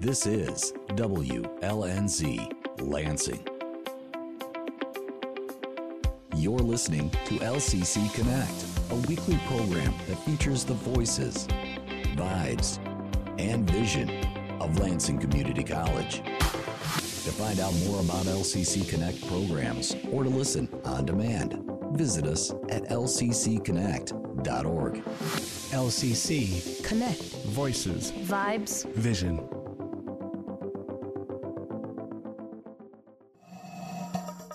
This is WLNZ Lansing. You're listening to LCC Connect, a weekly program that features the voices, vibes, and vision of Lansing Community College. To find out more about LCC Connect programs or to listen on demand, visit us at lccconnect.org. LCC Connect. Voices Vibes. Vision.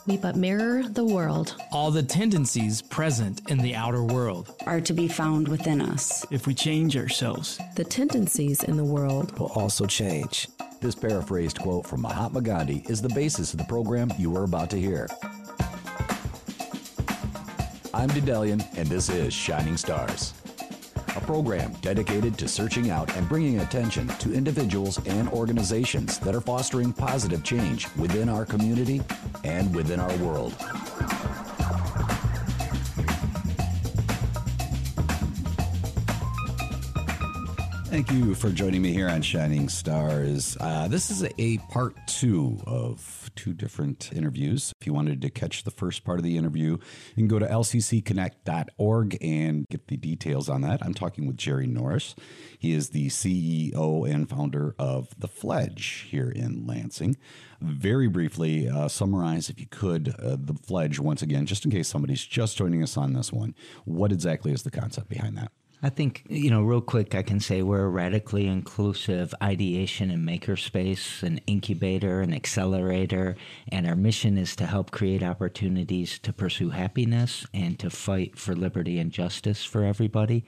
We but mirror the world. All the tendencies present in the outer world. are to be found within us. If we change ourselves, The tendencies in the world. will also change. This paraphrased quote from Mahatma Gandhi is the basis of the program you are about to hear. I'm Dedelian, and this is Shining Stars, a program dedicated to searching out and bringing attention to individuals and organizations that are fostering positive change within our community and within our world. Thank you for joining me here on Shining Stars. Uh, this is a part two of two different interviews. If you wanted to catch the first part of the interview, you can go to lccconnect.org and get the details on that. I'm talking with Jerry Norris. He is the CEO and founder of The Fledge here in Lansing. Very briefly, uh, summarize, if you could, uh, The Fledge once again, just in case somebody's just joining us on this one. What exactly is the concept behind that? I think, you know, real quick, I can say we're a radically inclusive ideation and makerspace, an incubator, an accelerator, and our mission is to help create opportunities to pursue happiness and to fight for liberty and justice for everybody.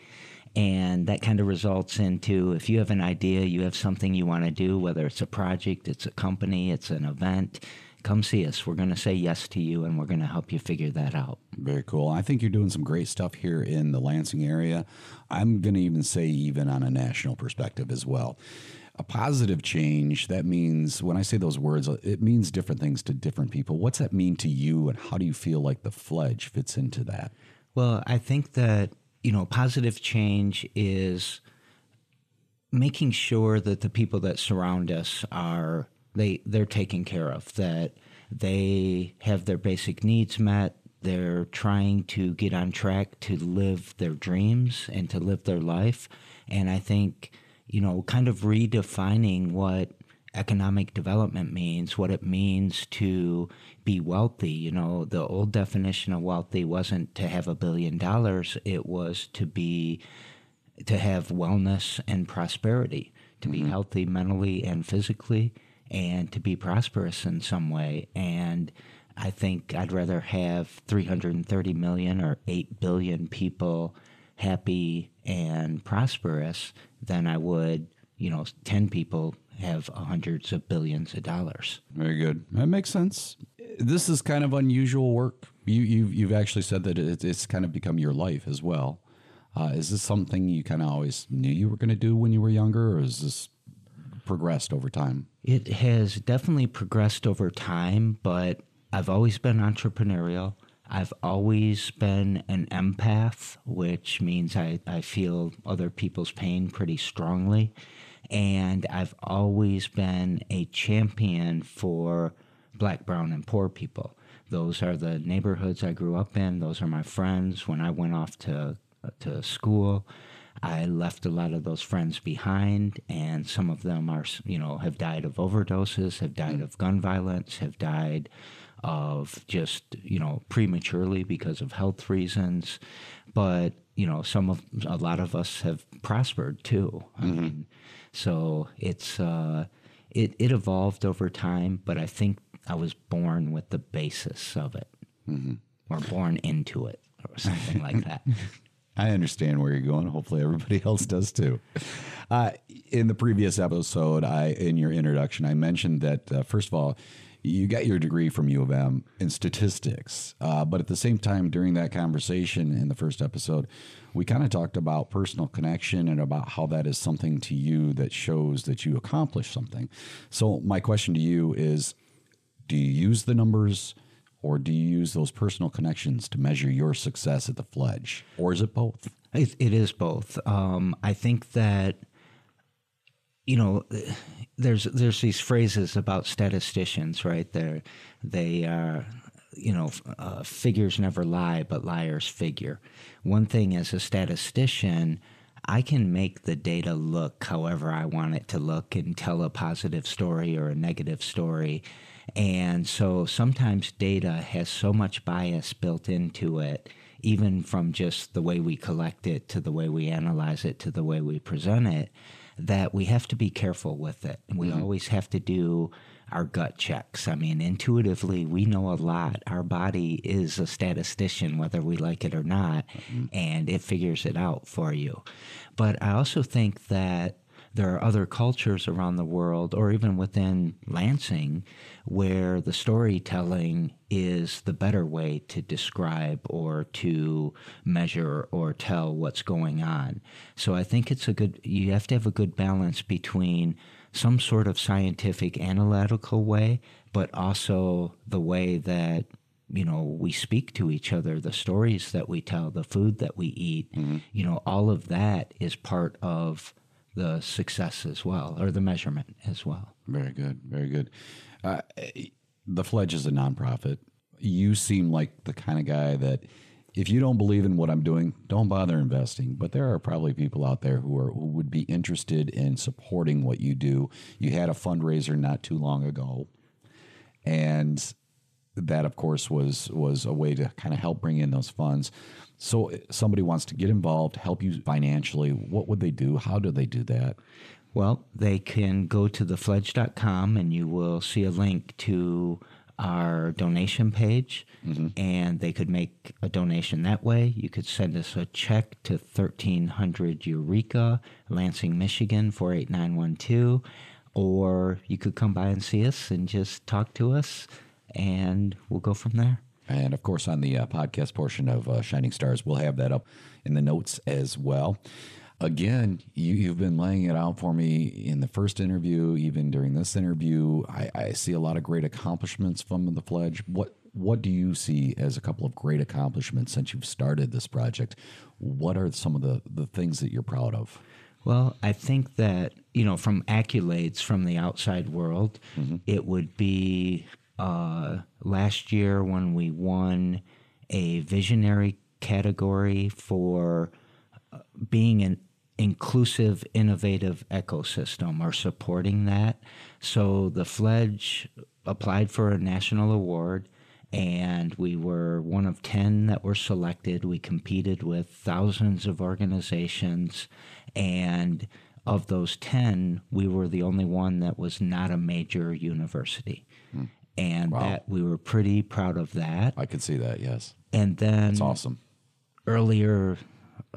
And that kind of results into if you have an idea, you have something you want to do, whether it's a project, it's a company, it's an event, come see us. We're going to say yes to you and we're going to help you figure that out. Very cool. I think you're doing some great stuff here in the Lansing area. I'm going to even say, even on a national perspective as well. A positive change, that means, when I say those words, it means different things to different people. What's that mean to you, and how do you feel like the Fledge fits into that? Well, I think that, you know, positive change is making sure that the people that surround us are they they're taken care of, that they have their basic needs met, they're trying to get on track to live their dreams and to live their life. And I think, you know, kind of redefining what economic development means, what it means to be wealthy. You know, the old definition of wealthy wasn't to have a billion dollars, it was to be to have wellness and prosperity, to be mm-hmm. healthy mentally and physically, and to be prosperous in some way. And I think I'd rather have 330 million or 8 billion people happy and prosperous than I would, you know, 10 people have hundreds of billions of dollars. Very good. That makes sense. This is kind of unusual work. You, you've, you've actually said that it, it's kind of become your life as well. Uh, is this something you kind of always knew you were going to do when you were younger, or is this progressed over time? It has definitely progressed over time, but I've always been entrepreneurial. I've always been an empath, which means I, I feel other people's pain pretty strongly. And I've always been a champion for black, brown, and poor people. Those are the neighborhoods I grew up in. Those are my friends. When I went off to, to school, I left a lot of those friends behind, and some of them are, you know, have died of overdoses, have died of gun violence, have died of just, you know, prematurely because of health reasons. But, you know, some of, a lot of us have prospered too. I mean, so it's, uh, it, it evolved over time, but I think I was born with the basis of it, or born into it, or something like that. I understand where you're going. Hopefully, everybody else does too. Uh, in the previous episode, I in your introduction, I mentioned that uh, first of all, you got your degree from U of M in statistics, uh, but at the same time, during that conversation in the first episode, we kind of talked about personal connection and about how that is something to you that shows that you accomplished something. So, my question to you is: Do you use the numbers? Or do you use those personal connections to measure your success at the Fledge? Or is it both? It, it is both. Um, I think that, you know, there's there's these phrases about statisticians, right? They they are, you know, uh, figures never lie, but liars figure. One thing as a statistician, I can make the data look however I want it to look and tell a positive story or a negative story. And so sometimes data has so much bias built into it, even from just the way we collect it to the way we analyze it to the way we present it, that we have to be careful with it. We mm-hmm. always have to do our gut checks. I mean, intuitively, we know a lot. Our body is a statistician, whether we like it or not, mm-hmm. and it figures it out for you. But I also think that there are other cultures around the world, or even within Lansing, where the storytelling is the better way to describe or to measure or tell what's going on. So I think it's a good, you have to have a good balance between some sort of scientific analytical way, but also the way that you know we speak to each other the stories that we tell the food that we eat mm-hmm. you know all of that is part of the success as well, or the measurement as well. Very good, very good. Uh, the Fledge is a nonprofit. You seem like the kind of guy that if you don't believe in what I'm doing, don't bother investing. But there are probably people out there who are who would be interested in supporting what you do. You had a fundraiser not too long ago, and that, of course, was was a way to kind of help bring in those funds. So somebody wants to get involved, help you financially. What would they do? How do they do that? Well, they can go to thefledge.com and you will see a link to our donation page mm-hmm. and they could make a donation that way. You could send us a check to 1300 Eureka, Lansing, Michigan 48912 or you could come by and see us and just talk to us and we'll go from there. And of course, on the uh, podcast portion of uh, Shining Stars, we'll have that up in the notes as well. Again, you, have been laying it out for me in the first interview, even during this interview. I, I see a lot of great accomplishments from the Fledge. What what do you see as a couple of great accomplishments since you've started this project? What are some of the, the things that you're proud of? Well, I think that, you know, from accolades from the outside world, mm-hmm. it would be uh, last year when we won a visionary category for uh, being an inclusive, innovative ecosystem or supporting that. So the Fledge applied for a national award and we were one of 10 that were selected. We competed with thousands of organizations, and of those 10, we were the only one that was not a major university and wow. that we were pretty proud of that. I could see that, yes. And then That's awesome. Earlier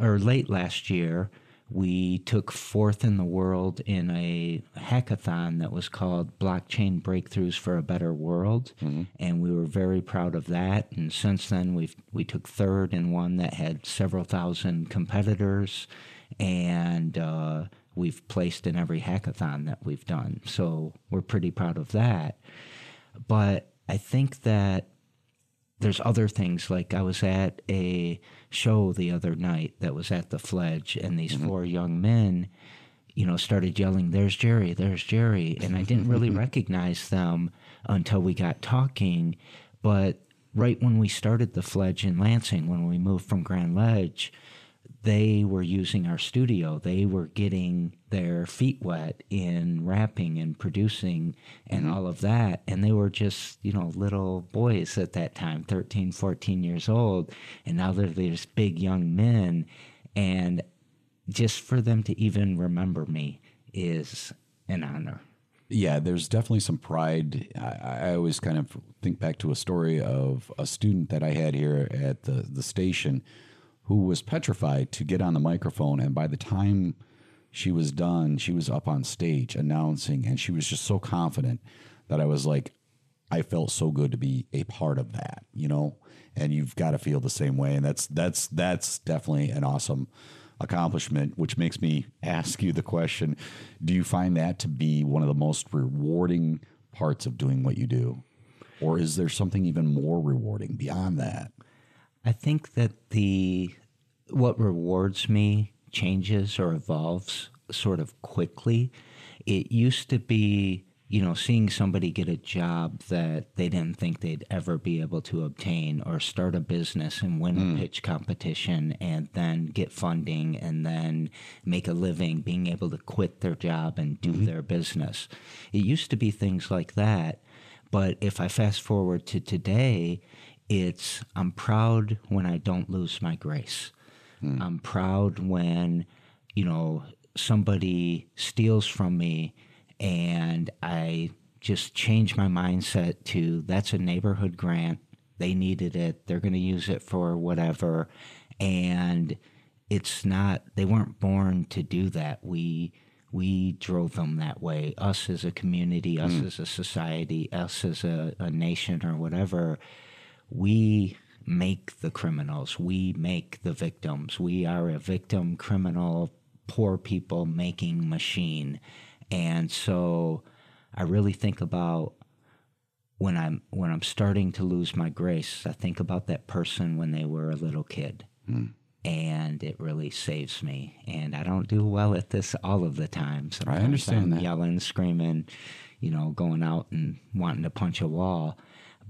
or late last year, we took fourth in the world in a hackathon that was called Blockchain Breakthroughs for a Better World, mm-hmm. and we were very proud of that. And since then, we we took third in one that had several thousand competitors, and uh, we've placed in every hackathon that we've done. So we're pretty proud of that. But I think that there's other things like I was at a show the other night that was at the Fledge, and these mm-hmm. four young men, you know, started yelling, "There's Jerry, there's Jerry," and I didn't really recognize them until we got talking. But right when we started the Fledge in Lansing, when we moved from Grand Ledge, they were using our studio. They were getting their feet wet in rapping and producing and mm-hmm. all of that. And they were just, you know, little boys at that time, 13, 14 years old. And now they're these big young men. And just for them to even remember me is an honor. Yeah, there's definitely some pride. I, I, always kind of think back to a story of a student that I had here at the, the station who was petrified to get on the microphone. And by the time she was done, she was up on stage announcing, and she was just so confident that I was like, I felt so good to be a part of that, you know. And you've got to feel the same way, and that's that's that's definitely an awesome accomplishment. Which makes me ask you the question: Do you find that to be one of the most rewarding parts of doing what you do, or is there something even more rewarding beyond that? I think that the what rewards me changes or evolves sort of quickly it used to be, you know, seeing somebody get a job that they didn't think they'd ever be able to obtain or start a business and win a hmm. pitch competition and then get funding and then make a living being able to quit their job and do mm-hmm. their business. It used to be things like that. But if I fast forward to today, it's I'm proud when I don't lose my grace. Hmm. I'm proud when, you know, somebody steals from me and I just change my mindset to that's a neighborhood grant. They needed it. They're going to use it for whatever. And it's not, they weren't born to do that. We, we drove them that way. Us as a community, us hmm. as a society, us as a, a nation or whatever, we make the criminals. We make the victims. We are a victim, criminal, poor people making machine. And so I really think about when I'm when I'm starting to lose my grace, I think about that person when they were a little kid. Hmm. And it really saves me. And I don't do well at this all of the time. Sometimes understand I'm that. yelling, screaming, you know, going out and wanting to punch a wall.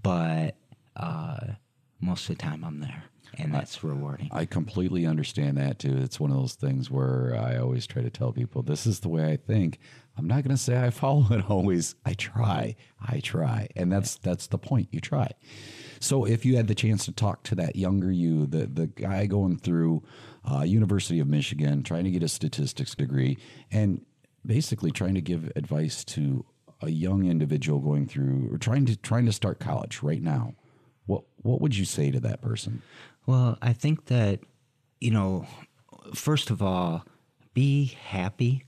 But uh, most of the time I'm there. And that's rewarding. I completely understand that too. It's one of those things where I always try to tell people this is the way I think. I'm not going to say I follow it always. I try. I try. And that's that's the point. You try. So if you had the chance to talk to that younger you, the the guy going through uh, University of Michigan, trying to get a statistics degree, and basically trying to give advice to a young individual going through or trying to trying to start college right now, what would you say to that person? Well, I think that, you know, first of all, be happy.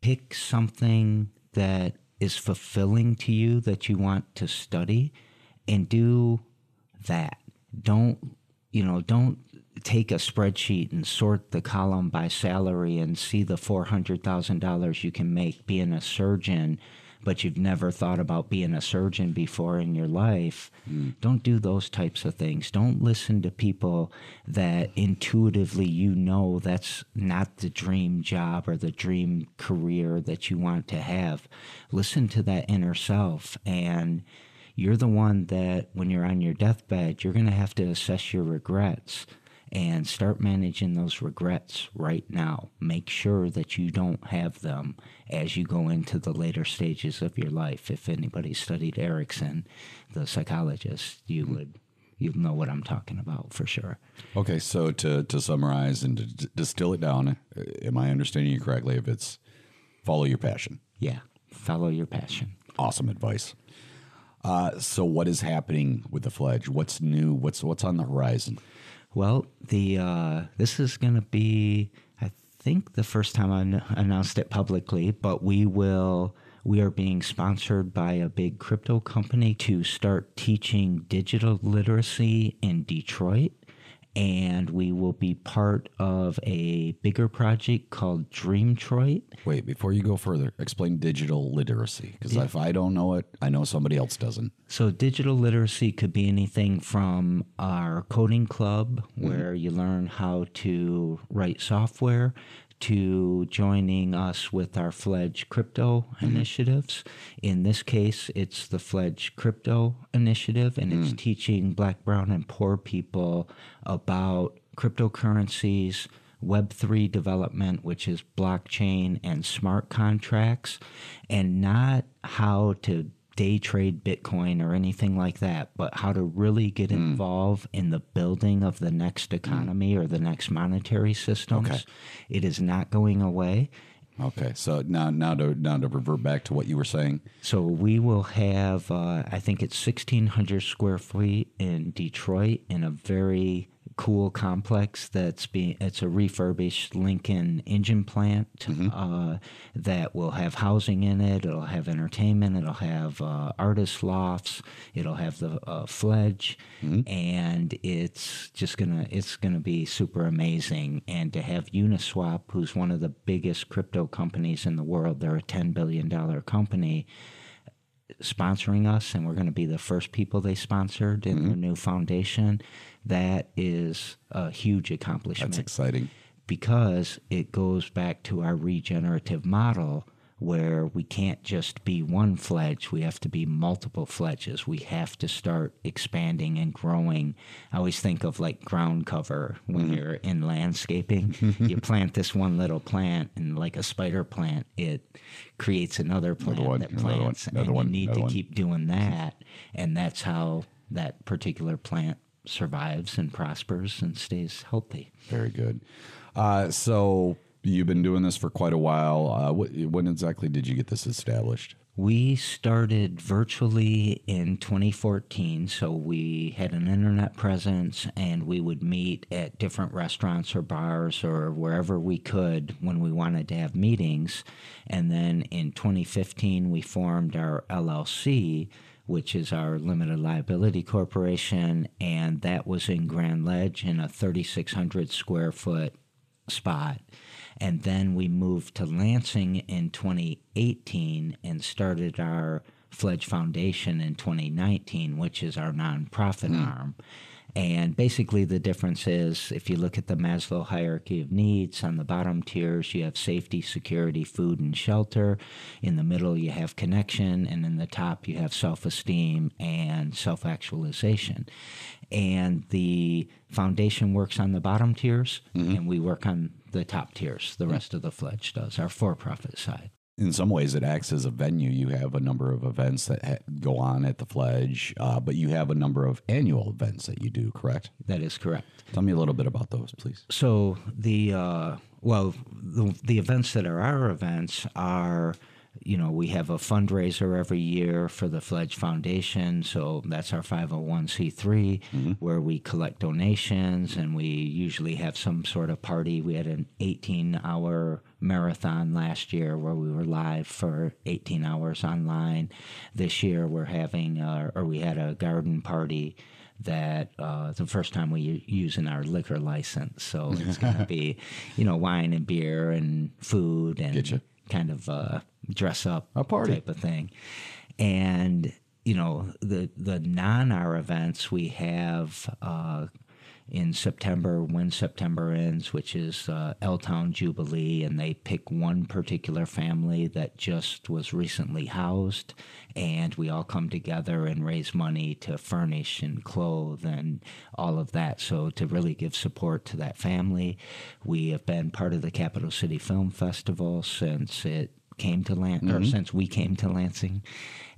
Pick something that is fulfilling to you that you want to study and do that. Don't, you know, don't take a spreadsheet and sort the column by salary and see the $400,000 you can make being a surgeon, but you've never thought about being a surgeon before in your life. Mm. Don't do those types of things. Don't listen to people that intuitively you know that's not the dream job or the dream career that you want to have. Listen to that inner self and you're the one that when you're on your deathbed, you're going to have to assess your regrets and start managing those regrets right now. Make sure that you don't have them as you go into the later stages of your life. If anybody studied Erikson, the psychologist, you would you know what I'm talking about for sure. Okay, so to to summarize and to d- distill it down, am I understanding you correctly? If it's follow your passion, Yeah, follow your passion. awesome advice. Uh, so, what is happening with the Fledge? What's new? What's what's on the horizon? Well, the uh, this is going to be, I think, the first time I announced it publicly. But we will. We are being sponsored by a big crypto company to start teaching digital literacy in Detroit, and we will be part of a bigger project called Dreamtroit. Wait, before you go further, explain digital literacy because if I don't know it, I know somebody else doesn't. So, digital literacy could be anything from our coding club, mm-hmm. where you learn how to write software, to joining us with our Fledge crypto mm-hmm. initiatives. In this case, it's the Fledge crypto initiative, and it's mm. teaching black, brown, and poor people about cryptocurrencies. Web3 development, which is blockchain and smart contracts, and not how to day trade Bitcoin or anything like that, but how to really get involved in the building of the next economy or the next monetary systems. Okay. It is not going away. Okay, so now now to now to revert back to what you were saying. So we will have, uh, I think it's 1,600 square feet in Detroit in a very cool complex that's being, it's a refurbished Lincoln engine plant uh, that will have housing in it. It'll have entertainment. It'll have uh, artist lofts. It'll have the uh, fledge. And it's just to, it's to be super amazing. And to have Uniswap, who's one of the biggest crypto companies in the world, they're a $10 billion company sponsoring us, and we're going to be the first people they sponsored in their new foundation. That is a huge accomplishment That's exciting. because it goes back to our regenerative model where we can't just be one fledge, we have to be multiple fledges. We have to start expanding and growing. I always think of like ground cover when Mm-hmm. you're in landscaping. you plant this one little plant, and like a spider plant, it creates another plant one, that another one, plants, another and one, you need to one. keep doing that. And that's how that particular plant survives and prospers and stays healthy. Very good. Uh, so you've been doing this for quite a while. Uh, wh- when exactly did you get this established? We started virtually in 2014, so we had an internet presence and we would meet at different restaurants or bars or wherever we could when we wanted to have meetings. And then in 2015, we formed our LLC, which is our limited liability corporation, and that was in Grand Ledge in a 3,600 square foot spot. And then we moved to Lansing in 2018 and started our Fledge Foundation in 2019, which is our nonprofit hmm. arm. And basically, the difference is if you look at the Maslow hierarchy of needs, on the bottom tiers, you have safety, security, food, and shelter. In the middle, you have connection. And in the top, you have self esteem and self actualization. And the foundation works on the bottom tiers, mm-hmm. and we work on the top tiers. The rest of the Fledge does, our for profit side. In some ways, it acts as a venue. You have a number of events that ha- go on at the Fledge, uh, but you have a number of annual events that you do, correct? That is correct. Tell me a little bit about those, please. So the uh, well, the, the events that are our events are, you know, we have a fundraiser every year for the Fledge Foundation. So that's our 501c3 where we collect donations and we usually have some sort of party. We had an 18 hour marathon last year where we were live for 18 hours online. This year we're having, uh, or we had a garden party that uh, the first time we using our liquor license. So it's going to be, you know, wine and beer and food and kind of uh, dress up A party. type of thing. And you know, the the non R events we have. Uh, in September, when September ends, which is uh, L Town Jubilee, and they pick one particular family that just was recently housed, and we all come together and raise money to furnish and clothe and all of that. So, to really give support to that family, we have been part of the Capital City Film Festival since it came to Lan- or mm-hmm. since we came to Lansing,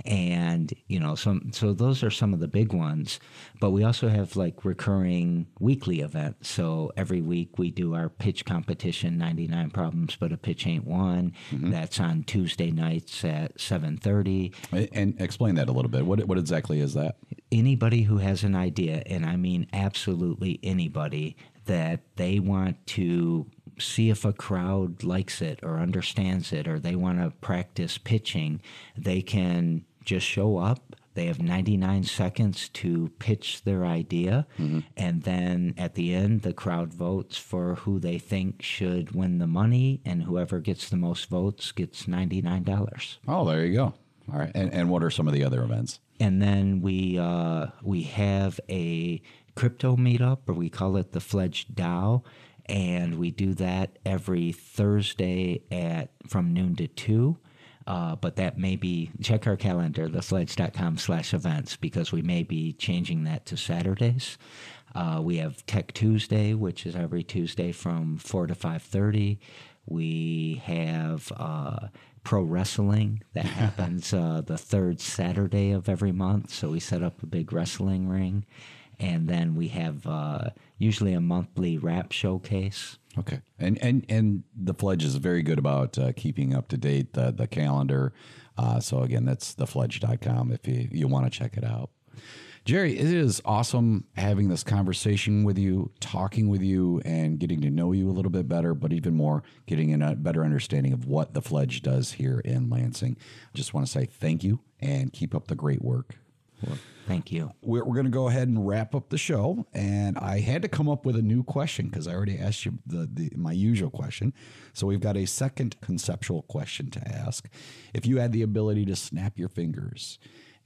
and you know some so those are some of the big ones. But we also have like recurring weekly events. So every week we do our pitch competition, ninety nine problems, but a pitch ain't one. Mm-hmm. That's on Tuesday nights at seven thirty. And, and explain that a little bit. What, what exactly is that? Anybody who has an idea, and I mean absolutely anybody, that they want to see if a crowd likes it or understands it or they want to practice pitching, they can just show up. They have 99 seconds to pitch their idea. And then at the end, the crowd votes for who they think should win the money. And whoever gets the most votes gets $99. Oh, there you go. All right. And, and what are some of the other events? and then we uh, we have a crypto meetup, or we call it the Fledge DAO, and we do that every Thursday at from noon to two. Uh, but that may be check our calendar, thefledge.com slash events, because we may be changing that to Saturdays. Uh, we have Tech Tuesday, which is every Tuesday from four to five thirty. We have uh, pro wrestling that happens uh, the third Saturday of every month. So we set up a big wrestling ring, and then we have uh, usually a monthly rap showcase. Okay. And and and the Fledge is very good about uh, keeping up to date the the calendar. Uh, so again, that's thefledge.com if you, you want to check it out. Jerry, it is awesome having this conversation with you, talking with you, and getting to know you a little bit better, but even more, getting a better understanding of what the Fledge does here in Lansing. I just want to say thank you and keep up the great work. Thank you. We're, we're going to go ahead and wrap up the show. And I had to come up with a new question because I already asked you the, the my usual question. So we've got a second conceptual question to ask. If you had the ability to snap your fingers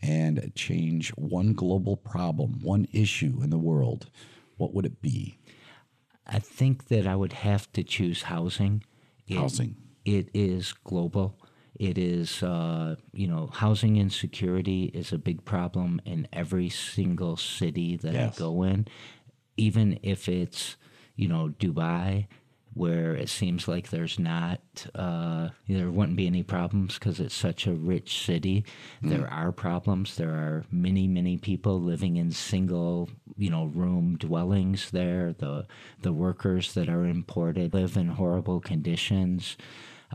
and change one global problem, one issue in the world, what would it be? I think that I would have to choose housing. It- Housing. It is global. It is, uh, you know, housing insecurity is a big problem in every single city that Yes. I go in, even if it's, you know, Dubai, where it seems like there's not, uh, there wouldn't be any problems because it's such a rich city. There are problems. There are many, many people living in single, you know, room dwellings there. The the workers that are imported live in horrible conditions.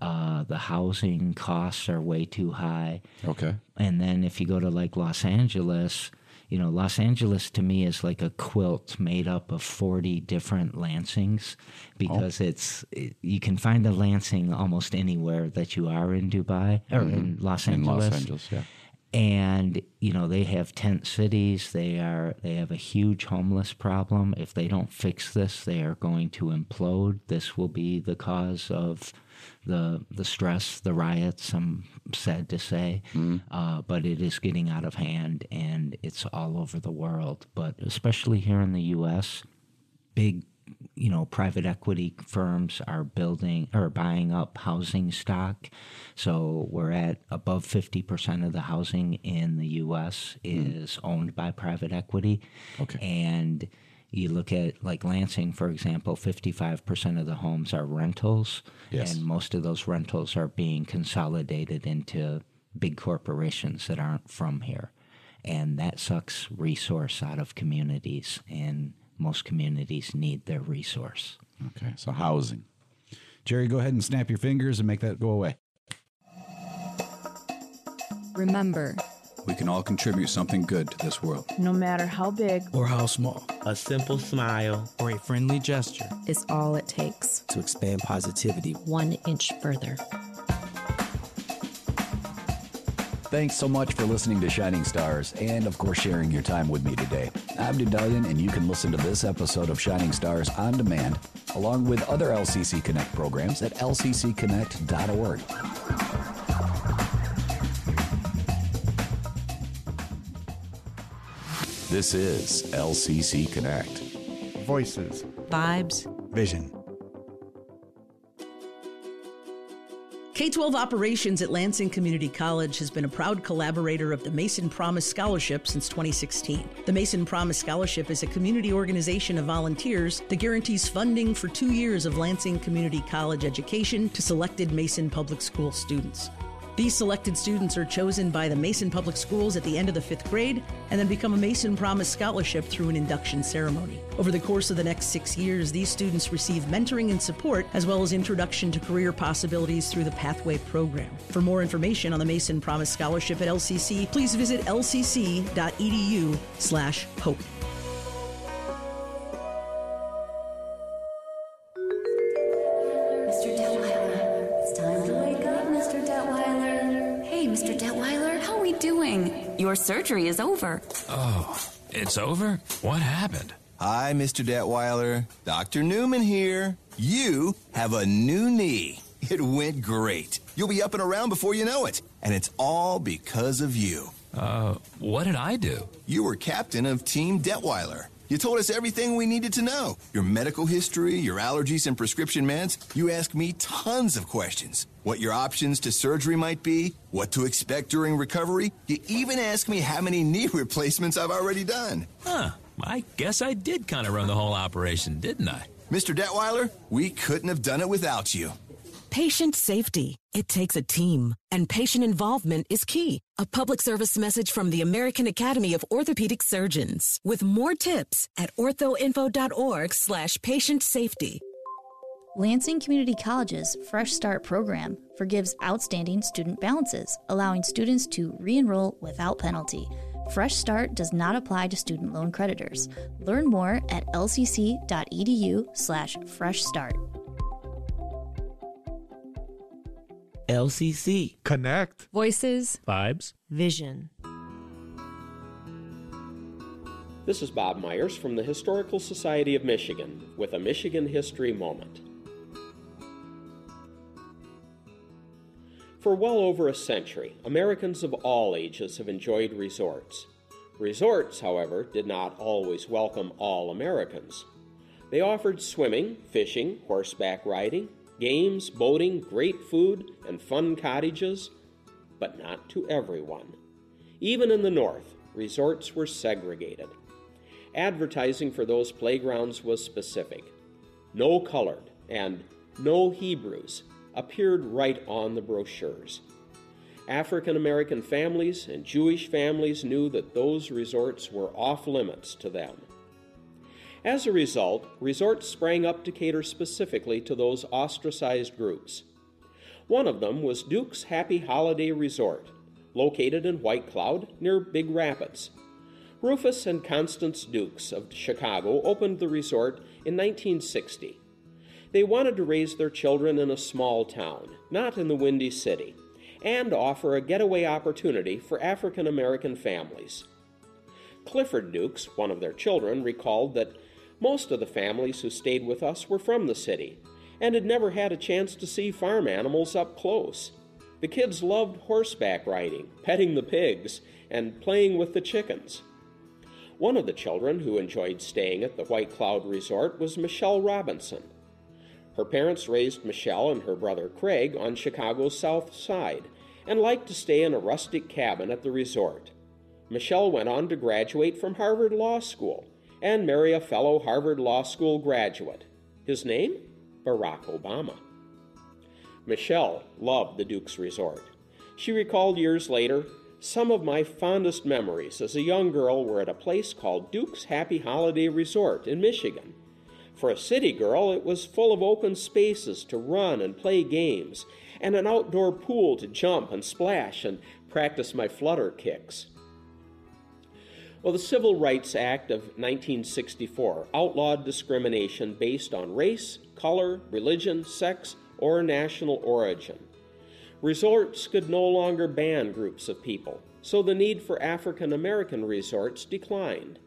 Uh, the housing costs are way too high. Okay. And then if you go to like Los Angeles, you know, Los Angeles to me is like a quilt made up of 40 different Lansings because it's, it, you can find a Lansing almost anywhere that you are in Dubai or in Los Angeles. In Los Angeles, yeah. and you know they have tent cities they are they have a huge homeless problem if they don't fix this they are going to implode this will be the cause of the the stress the riots i'm sad to say uh, but it is getting out of hand and it's all over the world. But especially here in the us big you know private equity firms are building or buying up housing stock. So we're at above 50% of the housing in the US is owned by private equity. Okay. and you look at like Lansing for example 55% of the homes are rentals Yes. and most of those rentals are being consolidated into big corporations that aren't from here and that sucks resource out of communities and most communities need their resource Okay. So housing. Jerry, go ahead and snap your fingers and make that go away. Remember, We can all contribute something good to this world. no matter how big Or how small. A simple smile. Or a friendly gesture. Is all it takes. To expand positivity. One inch further. Thanks so much for listening to Shining Stars and, of course, sharing your time with me today. I'm Dedalian, and you can listen to this episode of Shining Stars on demand, along with other LCC Connect programs at lccconnect.org. This is LCC Connect. Voices. vibes, Vision. K 12 Operations at Lansing Community College has been a proud collaborator of the Mason Promise Scholarship since 2016. The Mason Promise Scholarship is a community organization of volunteers that guarantees funding for two years of Lansing Community College education to selected Mason Public School students. These selected students are chosen by the Mason Public Schools at the end of the fifth grade and then become a Mason Promise Scholarship through an induction ceremony. Over the course of the next six years, these students receive mentoring and support as well as introduction to career possibilities through the Pathway program. For more information on the Mason Promise Scholarship at LCC, please visit lcc.edu slash hope. Your surgery is over. Oh, it's over? What happened? Hi, Mr. Detweiler. Dr. Newman here. You have a new knee. It went great. You'll be up and around before you know it. And it's all because of you. Uh, what did I do? You were captain of Team Detweiler. You told us everything we needed to know your medical history, your allergies and prescription meds. You asked me tons of questions. What your options to surgery might be, what to expect during recovery. You even asked me how many knee replacements I've already done. Huh. I guess I did kind of run the whole operation, didn't I? Mr. Detweiler, we couldn't have done it without you. Patient safety. It takes a team, and patient involvement is key. A public service message from the American Academy of Orthopedic Surgeons with more tips at orthoinfo.org slash patient safety. Lansing Community College's Fresh Start program forgives outstanding student balances, allowing students to re enroll without penalty. Fresh Start does not apply to student loan creditors. Learn more at lcc.edu slash fresh LCC. Connect. voices, Vibes. vision. This is Bob Myers from the Historical Society of Michigan with a Michigan History Moment. For well over a century, Americans of all ages have enjoyed resorts. Resorts, however, did not always welcome all Americans. They offered swimming, fishing, horseback riding, games, boating, great food, and fun cottages, but not to everyone. Even in the North, resorts were segregated. Advertising for those playgrounds was specific. No colored and no Hebrews appeared right on the brochures. African American families and Jewish families knew that those resorts were off limits to them. As a result, resorts sprang up to cater specifically to those ostracized groups. One of them was Duke's Happy Holiday Resort, located in White Cloud near Big Rapids. Rufus and Constance Dukes of Chicago opened the resort in 1960. They wanted to raise their children in a small town, not in the Windy City, and offer a getaway opportunity for African American families. Clifford Dukes, one of their children, recalled that most of the families who stayed with us were from the city and had never had a chance to see farm animals up close. The kids loved horseback riding, petting the pigs, and playing with the chickens. One of the children who enjoyed staying at the White Cloud Resort was Michelle Robinson. Her parents raised Michelle and her brother Craig on Chicago's south side and liked to stay in a rustic cabin at the resort. Michelle went on to graduate from Harvard Law School and marry a fellow Harvard Law School graduate. His name? Barack Obama. Michelle loved the Duke's Resort. She recalled years later some of my fondest memories as a young girl were at a place called Duke's Happy Holiday Resort in Michigan. For a city girl, it was full of open spaces to run and play games, and an outdoor pool to jump and splash and practice my flutter kicks. Well, the Civil Rights Act of 1964 outlawed discrimination based on race, color, religion, sex, or national origin. Resorts could no longer ban groups of people, so the need for African American resorts declined.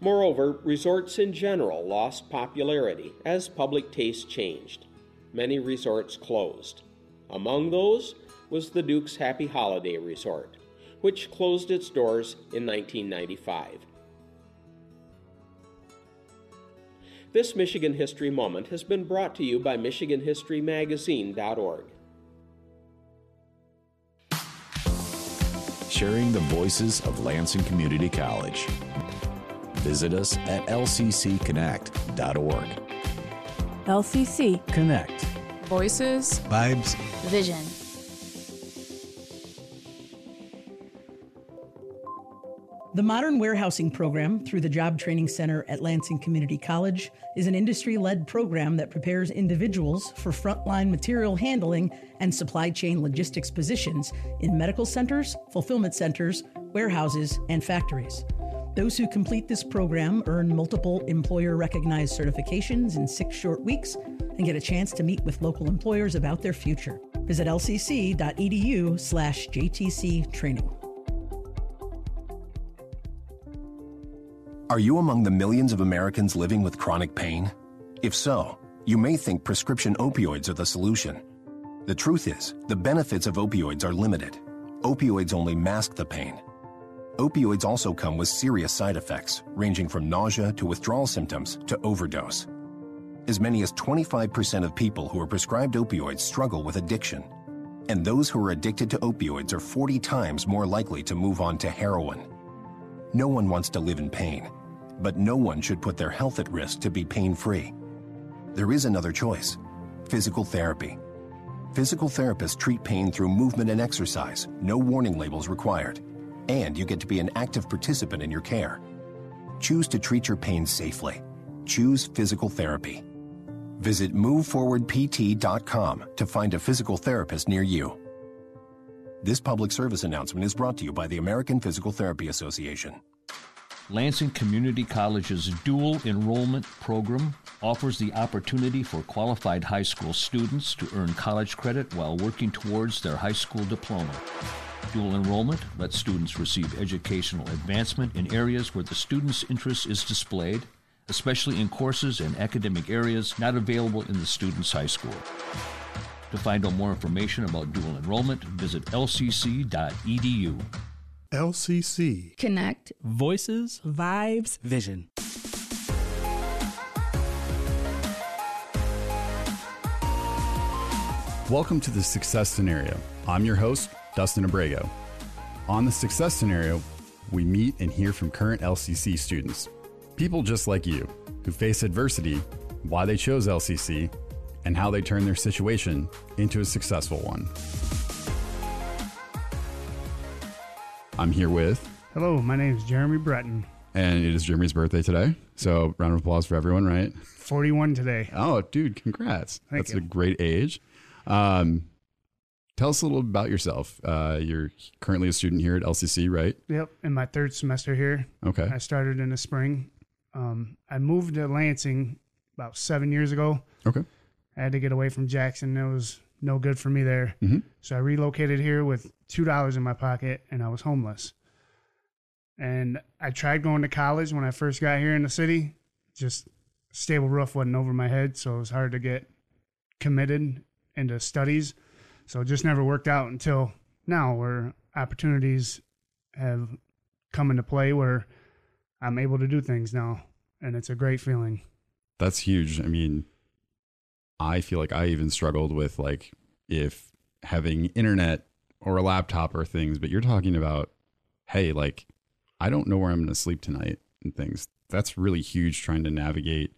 Moreover, resorts in general lost popularity as public taste changed. Many resorts closed. Among those was the Duke's Happy Holiday Resort which closed its doors in 1995. This Michigan History Moment has been brought to you by MichiganHistoryMagazine.org. Sharing the voices of Lansing Community College. Visit us at lccconnect.org. LCC Connect. Voices, Vibes, Vision. The Modern Warehousing Program through the Job Training Center at Lansing Community College is an industry led program that prepares individuals for frontline material handling and supply chain logistics positions in medical centers, fulfillment centers, warehouses, and factories. Those who complete this program earn multiple employer recognized certifications in six short weeks and get a chance to meet with local employers about their future. Visit lcc.edu slash JTC training. Are you among the millions of Americans living with chronic pain? If so, you may think prescription opioids are the solution. The truth is, the benefits of opioids are limited. Opioids only mask the pain. Opioids also come with serious side effects, ranging from nausea to withdrawal symptoms to overdose. As many as 25% of people who are prescribed opioids struggle with addiction. And those who are addicted to opioids are 40 times more likely to move on to heroin. No one wants to live in pain, but no one should put their health at risk to be pain free. There is another choice physical therapy. Physical therapists treat pain through movement and exercise, no warning labels required, and you get to be an active participant in your care. Choose to treat your pain safely. Choose physical therapy. Visit moveforwardpt.com to find a physical therapist near you. This public service announcement is brought to you by the American Physical Therapy Association. Lansing Community College's dual enrollment program offers the opportunity for qualified high school students to earn college credit while working towards their high school diploma. Dual enrollment lets students receive educational advancement in areas where the student's interest is displayed, especially in courses and academic areas not available in the student's high school. To find out more information about dual enrollment, visit lcc.edu. LCC Connect, Voices, Vibes, Vision. Welcome to the Success Scenario. I'm your host, Dustin Abrego. On the Success Scenario, we meet and hear from current LCC students, people just like you, who face adversity, why they chose LCC, and how they turn their situation into a successful one. I'm here with, Hello, my name is Jeremy Brenton. and it is Jeremy's birthday today. So, round of applause for everyone, right? 41 today. Oh, dude, congrats. Thank That's you. a great age. Um, tell us a little about yourself. Uh, you're currently a student here at LCC, right? Yep, in my third semester here. Okay. I started in the spring. Um, I moved to Lansing about seven years ago. Okay. I had to get away from Jackson. It was no good for me there. Mhm. So I relocated here with $2 in my pocket and I was homeless. And I tried going to college when I first got here in the city. Just stable roof wasn't over my head, so it was hard to get committed into studies. So it just never worked out until now, where opportunities have come into play where I'm able to do things now. And it's a great feeling. That's huge. I mean, I feel like I even struggled with like if having internet or a laptop or things, but you're talking about, hey, like I don't know where I'm going to sleep tonight and things. That's really huge trying to navigate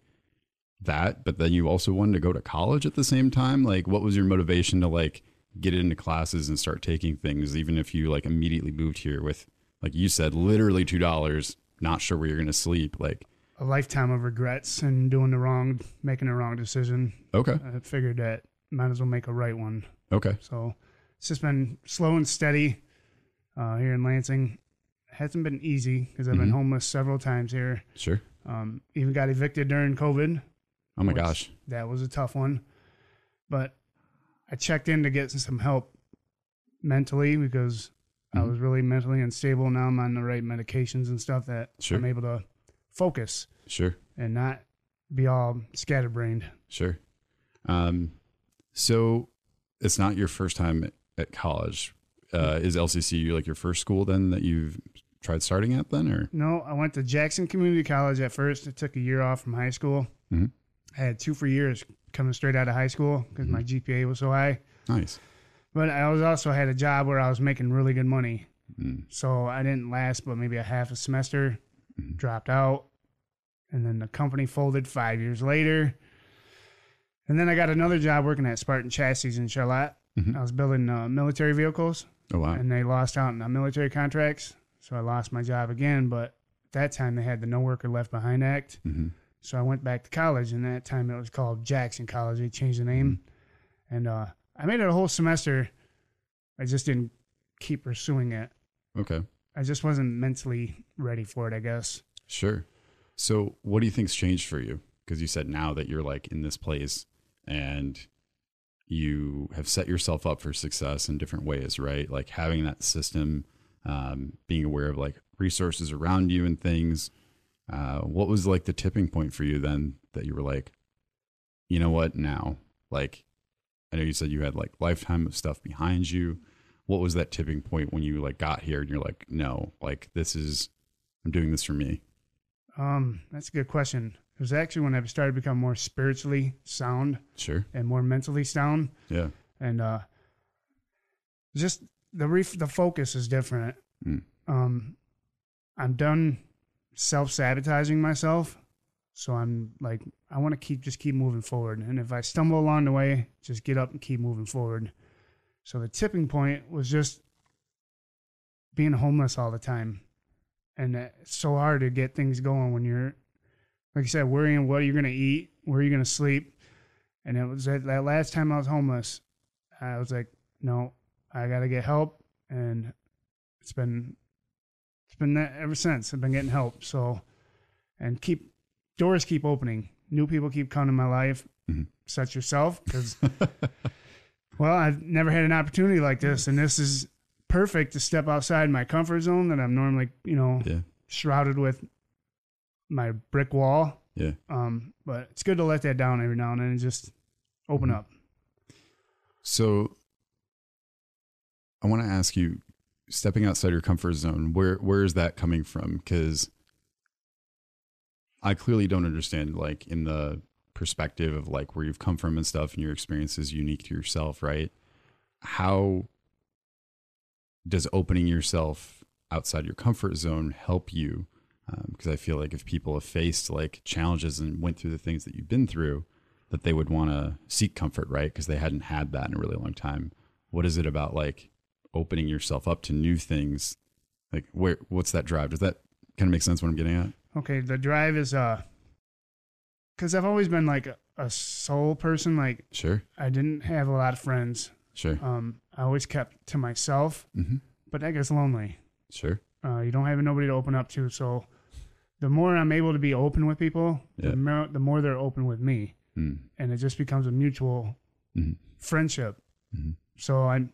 that. But then you also wanted to go to college at the same time. Like, what was your motivation to like get into classes and start taking things, even if you like immediately moved here with, like you said, literally $2, not sure where you're going to sleep? Like, A lifetime of regrets and doing the wrong, making the wrong decision. Okay. I figured that might as well make a right one. Okay. So it's just been slow and steady uh, here in Lansing. Hasn't been easy because I've been Mhm. homeless several times here. Sure. Um, even got evicted during COVID. Oh my gosh. That was a tough one. But I checked in to get some help mentally because I Mhm. was really mentally unstable. Now I'm on the right medications and stuff that Sure. I'm able to focus Sure. and not be all scatterbrained. Sure. Um, so it's not your first time at- college. Uh, is LCC like your first school then that you've tried starting at then, or No, I went to Jackson Community College at first. I took a year off from high school. Mhm. I had two for years coming straight out of high school because my GPA was so high. nice? But I was also had a job where I was making really good money. Mm. So I didn't last but maybe a half a semester, Mm-hmm. dropped out, and then the company folded five years later. And then I got another job working at Spartan Chassis in Charlotte. Mhm. I was building uh, military vehicles. Oh wow. And they lost out on the military contracts. So I lost my job again. But at that time, they had the No Worker Left Behind Act. Mhm. So I went back to college, and that time it was called Jackson College. They changed the name, and uh, I made it a whole semester. I just didn't keep pursuing it. Okay. I just wasn't mentally ready for it. I guess. Sure. So what do you think's changed for you? Because you said now that you're like in this place and you have set yourself up for success in different ways, right? Like having that system, um, being aware of like resources around you and things. Uh, what was like the tipping point for you then that you were like, you know what, now? Like, I know you said you had like lifetime of stuff behind you. What was that tipping point when you like got here and you're like, no, like this is, I'm doing this for me. Um, that's a good question. It was actually when I started to become more spiritually sound. Sure. And more mentally sound. Yeah. And uh, just the ref- the focus is different. Mm. Um, I'm done self sabotaging myself, so I'm like I want to keep just keep moving forward. And if I stumble along the way, just get up and keep moving forward. So the tipping point was just being homeless all the time, and it's so hard to get things going when you're, like I said, worrying what you're gonna eat, where you're gonna sleep. And it was that, that last time I was homeless, I was like, no, I got to get help. And it's been, it's been that ever since. I've been getting help. So, and keep, doors keep opening. New people keep coming to my life, Mhm. such yourself, because, well, I've never had an opportunity like this. And this is perfect to step outside my comfort zone that I'm normally, you know, Yeah. shrouded with my brick wall. Yeah. Um, but it's good to let that down every now and then and just open Mhm. up. So I want to ask you, stepping outside your comfort zone, where where is that coming from? Because I clearly don't understand, like in the perspective of like where you've come from and stuff and your experience is unique to yourself, right? How does opening yourself outside your comfort zone help you? Because um, I feel like if people have faced like challenges and went through the things that you've been through, that they would want to seek comfort, right? Because they hadn't had that in a really long time. What is it about like opening yourself up to new things? Like, where? What's that drive? Does that kind of make sense? What I'm getting at? Okay, the drive is uh, because I've always been like a, a soul person. Like, sure, I didn't have a lot of friends. Sure. Um, I always kept to myself, mm-hmm. but that gets lonely. Sure. Uh, you don't have nobody to open up to. So the more I'm able to be open with people, Yeah. the, more, the more they're open with me. Mm. And it just becomes a mutual Mhm. friendship. Mhm. So I'm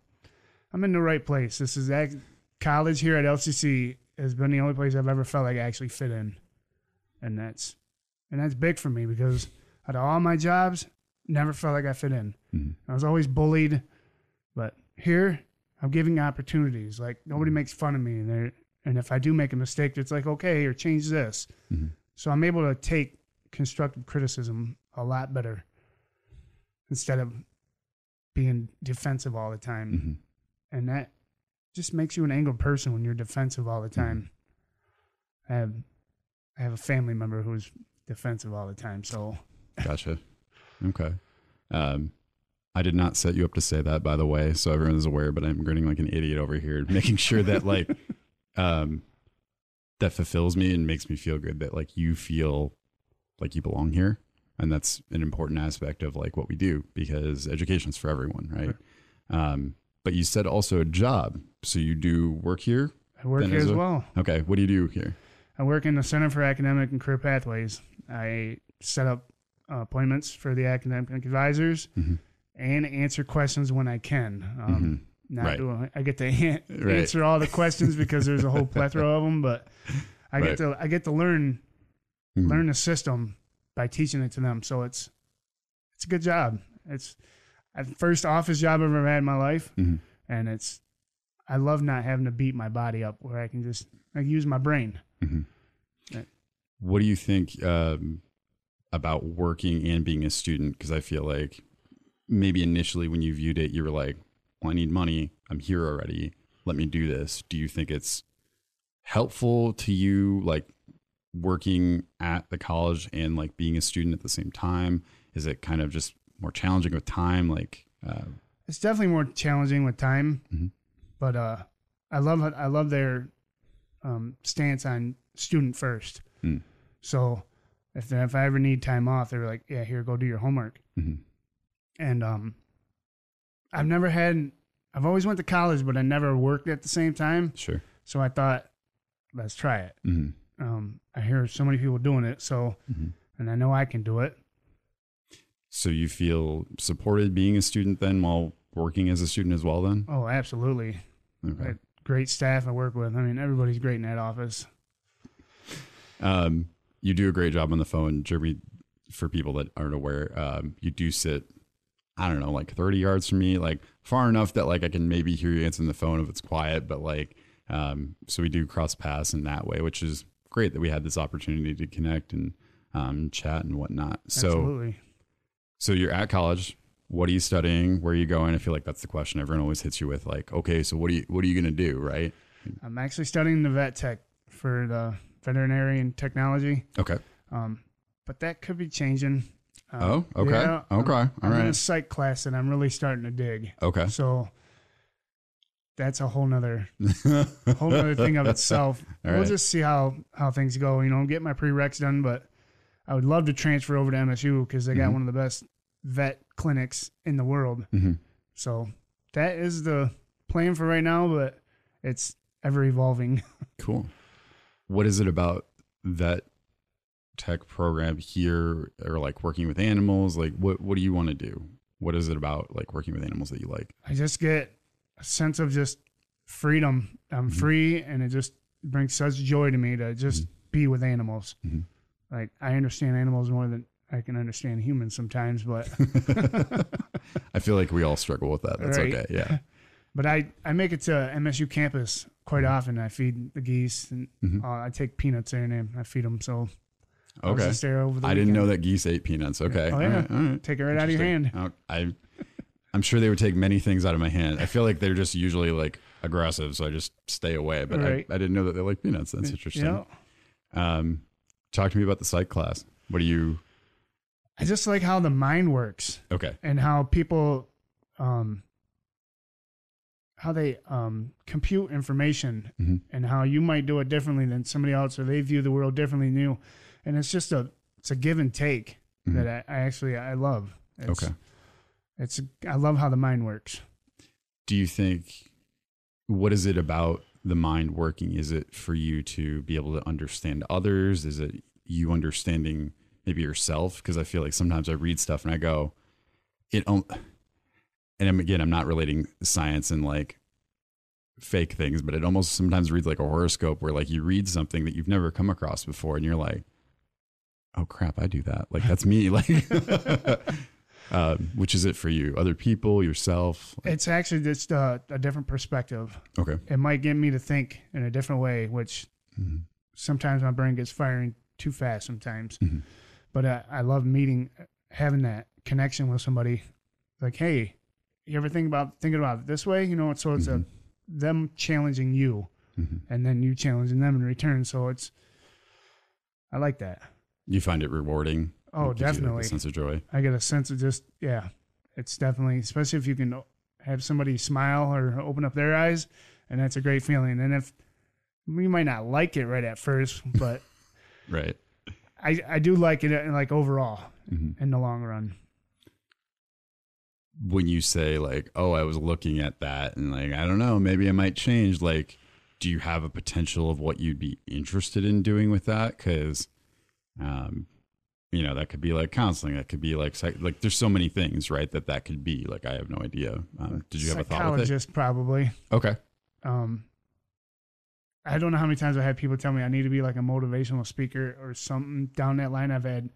I'm in the right place. This is act- college here at LCC has been the only place I've ever felt like I actually fit in. And that's and that's big for me because out of all my jobs, never felt like I fit in. Mhm. I was always bullied, but here I'm giving opportunities. Like nobody makes fun of me, and and if I do make a mistake, it's like okay, or change this. Mhm. So I'm able to take constructive criticism a lot better instead of being defensive all the time, Mm-hmm. and that just makes you an angry person when you're defensive all the time. I have I have a family member who's defensive all the time, so Gotcha. Okay. Um, I did not set you up to say that, by the way, so everyone is aware. But I'm grinning like an idiot over here, making sure that like, um, that fulfills me and makes me feel good that like you feel like you belong here, and that's an important aspect of like what we do because education's for everyone, right? Um, but you said also a job, so you do work here. I work here as a- well. Okay, what do you do here? I work in the Center for Academic and Career Pathways. I set up uh, appointments for the academic advisors Mhm. and answer questions when I can. Um, Mhm. Not Right. do I get to an- Right. answer all the questions because there's a whole plethora of them, but I Right. get to I get to learn Mhm. learn the system by teaching it to them. So it's it's a good job. It's the first office job I've ever had in my life, Mhm. and it's I love not having to beat my body up where I can just I can use my brain. Mhm. That- What do you think um, about working and being a student? Because I feel like maybe initially when you viewed it, you were like, well, I need money. I'm here already. Let me do this. Do you think it's helpful to you, like working at the college and like being a student at the same time? Is it kind of just more challenging with time? Like, uh, It's definitely more challenging with time, Mhm. but uh, I love I love their um, stance on student first. Mm. So if they, if I ever need time off, they're like, "Yeah, here, go do your homework." Mhm. And um, I've never had. I've always went to college, but I never worked at the same time. Sure. So I thought, let's try it. Mhm. Um, I hear so many people doing it, so Mhm. and I know I can do it. so you feel supported being a student then while working as a student as well then? Oh, absolutely. Okay. Great staff I work with. I mean, everybody's great in that office. Um, you do a great job on the phone, Jeremy. For people that aren't aware, um, you do sit, I don't know, like 30 yards from me, like far enough that like I can maybe hear you answering the phone if it's quiet. But like, um, so we do cross paths in that way, which is great that we had this opportunity to connect and um, chat and whatnot. So, Absolutely. so you're at college. What are you studying? Where are you going? I feel like that's the question everyone always hits you with. Like, okay, so what are you what are you gonna do, right? I'm actually studying the vet tech for the veterinary and technology. Okay. Um, but that could be changing. Uh, Oh, okay. yeah, Okay. I'm, All I'm in a psych class and I'm really starting to dig. Okay. So that's a whole nother whole nother thing of itself. All we'll right. just see how how things go. You know, get my prereqs done, but I would love to transfer over to MSU because they got Mhm. one of the best vet clinics in the world. Mhm. So that is the plan for right now, but it's ever evolving. Cool. What is it about that tech program here or like working with animals? Like what what do you want to do? What is it about like working with animals that you like? I just get a sense of just freedom. I'm Mm-hmm. free, and it just brings such joy to me to just Mm-hmm. be with animals. Mhm. Like I understand animals more than I can understand humans sometimes, but I feel like we all struggle with that. That's Right. okay. Yeah. But I I make it to MSU campus quite often. I feed the geese, and Mhm. uh, I take peanuts there and I feed them. So I was Okay. just there over the I didn't know that geese ate peanuts. Okay. Oh, yeah. right, all right. Take it right out of your hand. Oh, I, I'm sure they would take many things out of my hand. I feel like they're just usually like aggressive, so I just stay away. But Right. I, I didn't know that they like peanuts. That's interesting. Yeah. Um, talk to me about the psych class. What do you? I just like how the mind works. Okay. And how people, um, how they um, compute information Mhm. and how you might do it differently than somebody else or they view the world differently than you. And it's just a, it's a give and take Mhm. that I, I actually, I love. It's, Okay. It's, I love how the mind works. Do you think? What is it about the mind working? Is it for you to be able to understand others? Is it you understanding maybe yourself? Because I feel like sometimes I read stuff and I go, it. on- And I'm, again, I'm not relating science and like fake things, but it almost sometimes reads like a horoscope where like you read something that you've never come across before, and you're like, oh crap, I do that. Like that's me. Like, um, which is it for you? Other people, yourself? It's actually just a, a different perspective. Okay. It might get me to think in a different way, which Mhm. sometimes my brain gets firing too fast sometimes. Mhm. But I, I love meeting, having that connection with somebody. Like, hey, you ever think about thinking about it this way? You know, so it's a them challenging you, Mhm. and then you challenging them in return. So it's, I like that. You find it rewarding? Oh, It you, like, a definitely. sense of joy. I get a sense of just yeah, it's definitely especially if you can have somebody smile or open up their eyes, and that's a great feeling. And if we might not like it right at first, but Right. I I do like it uh, like overall Mhm. in the long run. When you say like, "Oh, I was looking at that," and like, I don't know, maybe I might change. Like, do you have a potential of what you'd be interested in doing with that? Because, um, you know, that could be like counseling. That could be like psych- like. There's so many things, right? That that could be. Like, I have no idea. Um, did you have a thought? Psychologist probably. Okay. Um, I don't know how many times I had people tell me I need to be like a motivational speaker or something down that line. I've had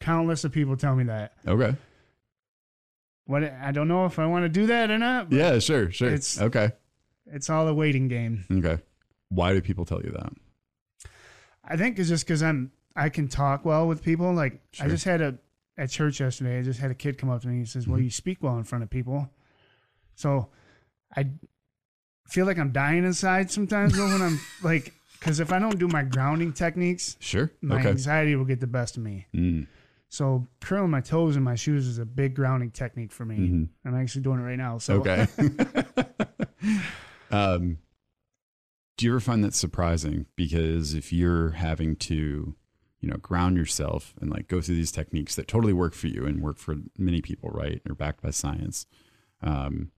countless of people tell me that. Okay. What I don't know if I want to do that or not. Yeah. Sure. Sure. It's okay. it's all a waiting game. Okay. Why do people tell you that? I think it's just because I'm I can talk well with people. Like I just had a at church yesterday. I just had a kid come up to me. And he says, Mm-hmm. "Well, you speak well in front of people." So I feel like I'm dying inside sometimes though when I'm like, because if I don't do my grounding techniques, Sure. my okay. anxiety will get the best of me. Mm. So curling my toes in my shoes is a big grounding technique for me. Mhm. I'm actually doing it right now. So Okay. um, do you ever find that surprising? Because if you're having to, you know, ground yourself and like go through these techniques that totally work for you and work for many people, right? They're backed by science. Um,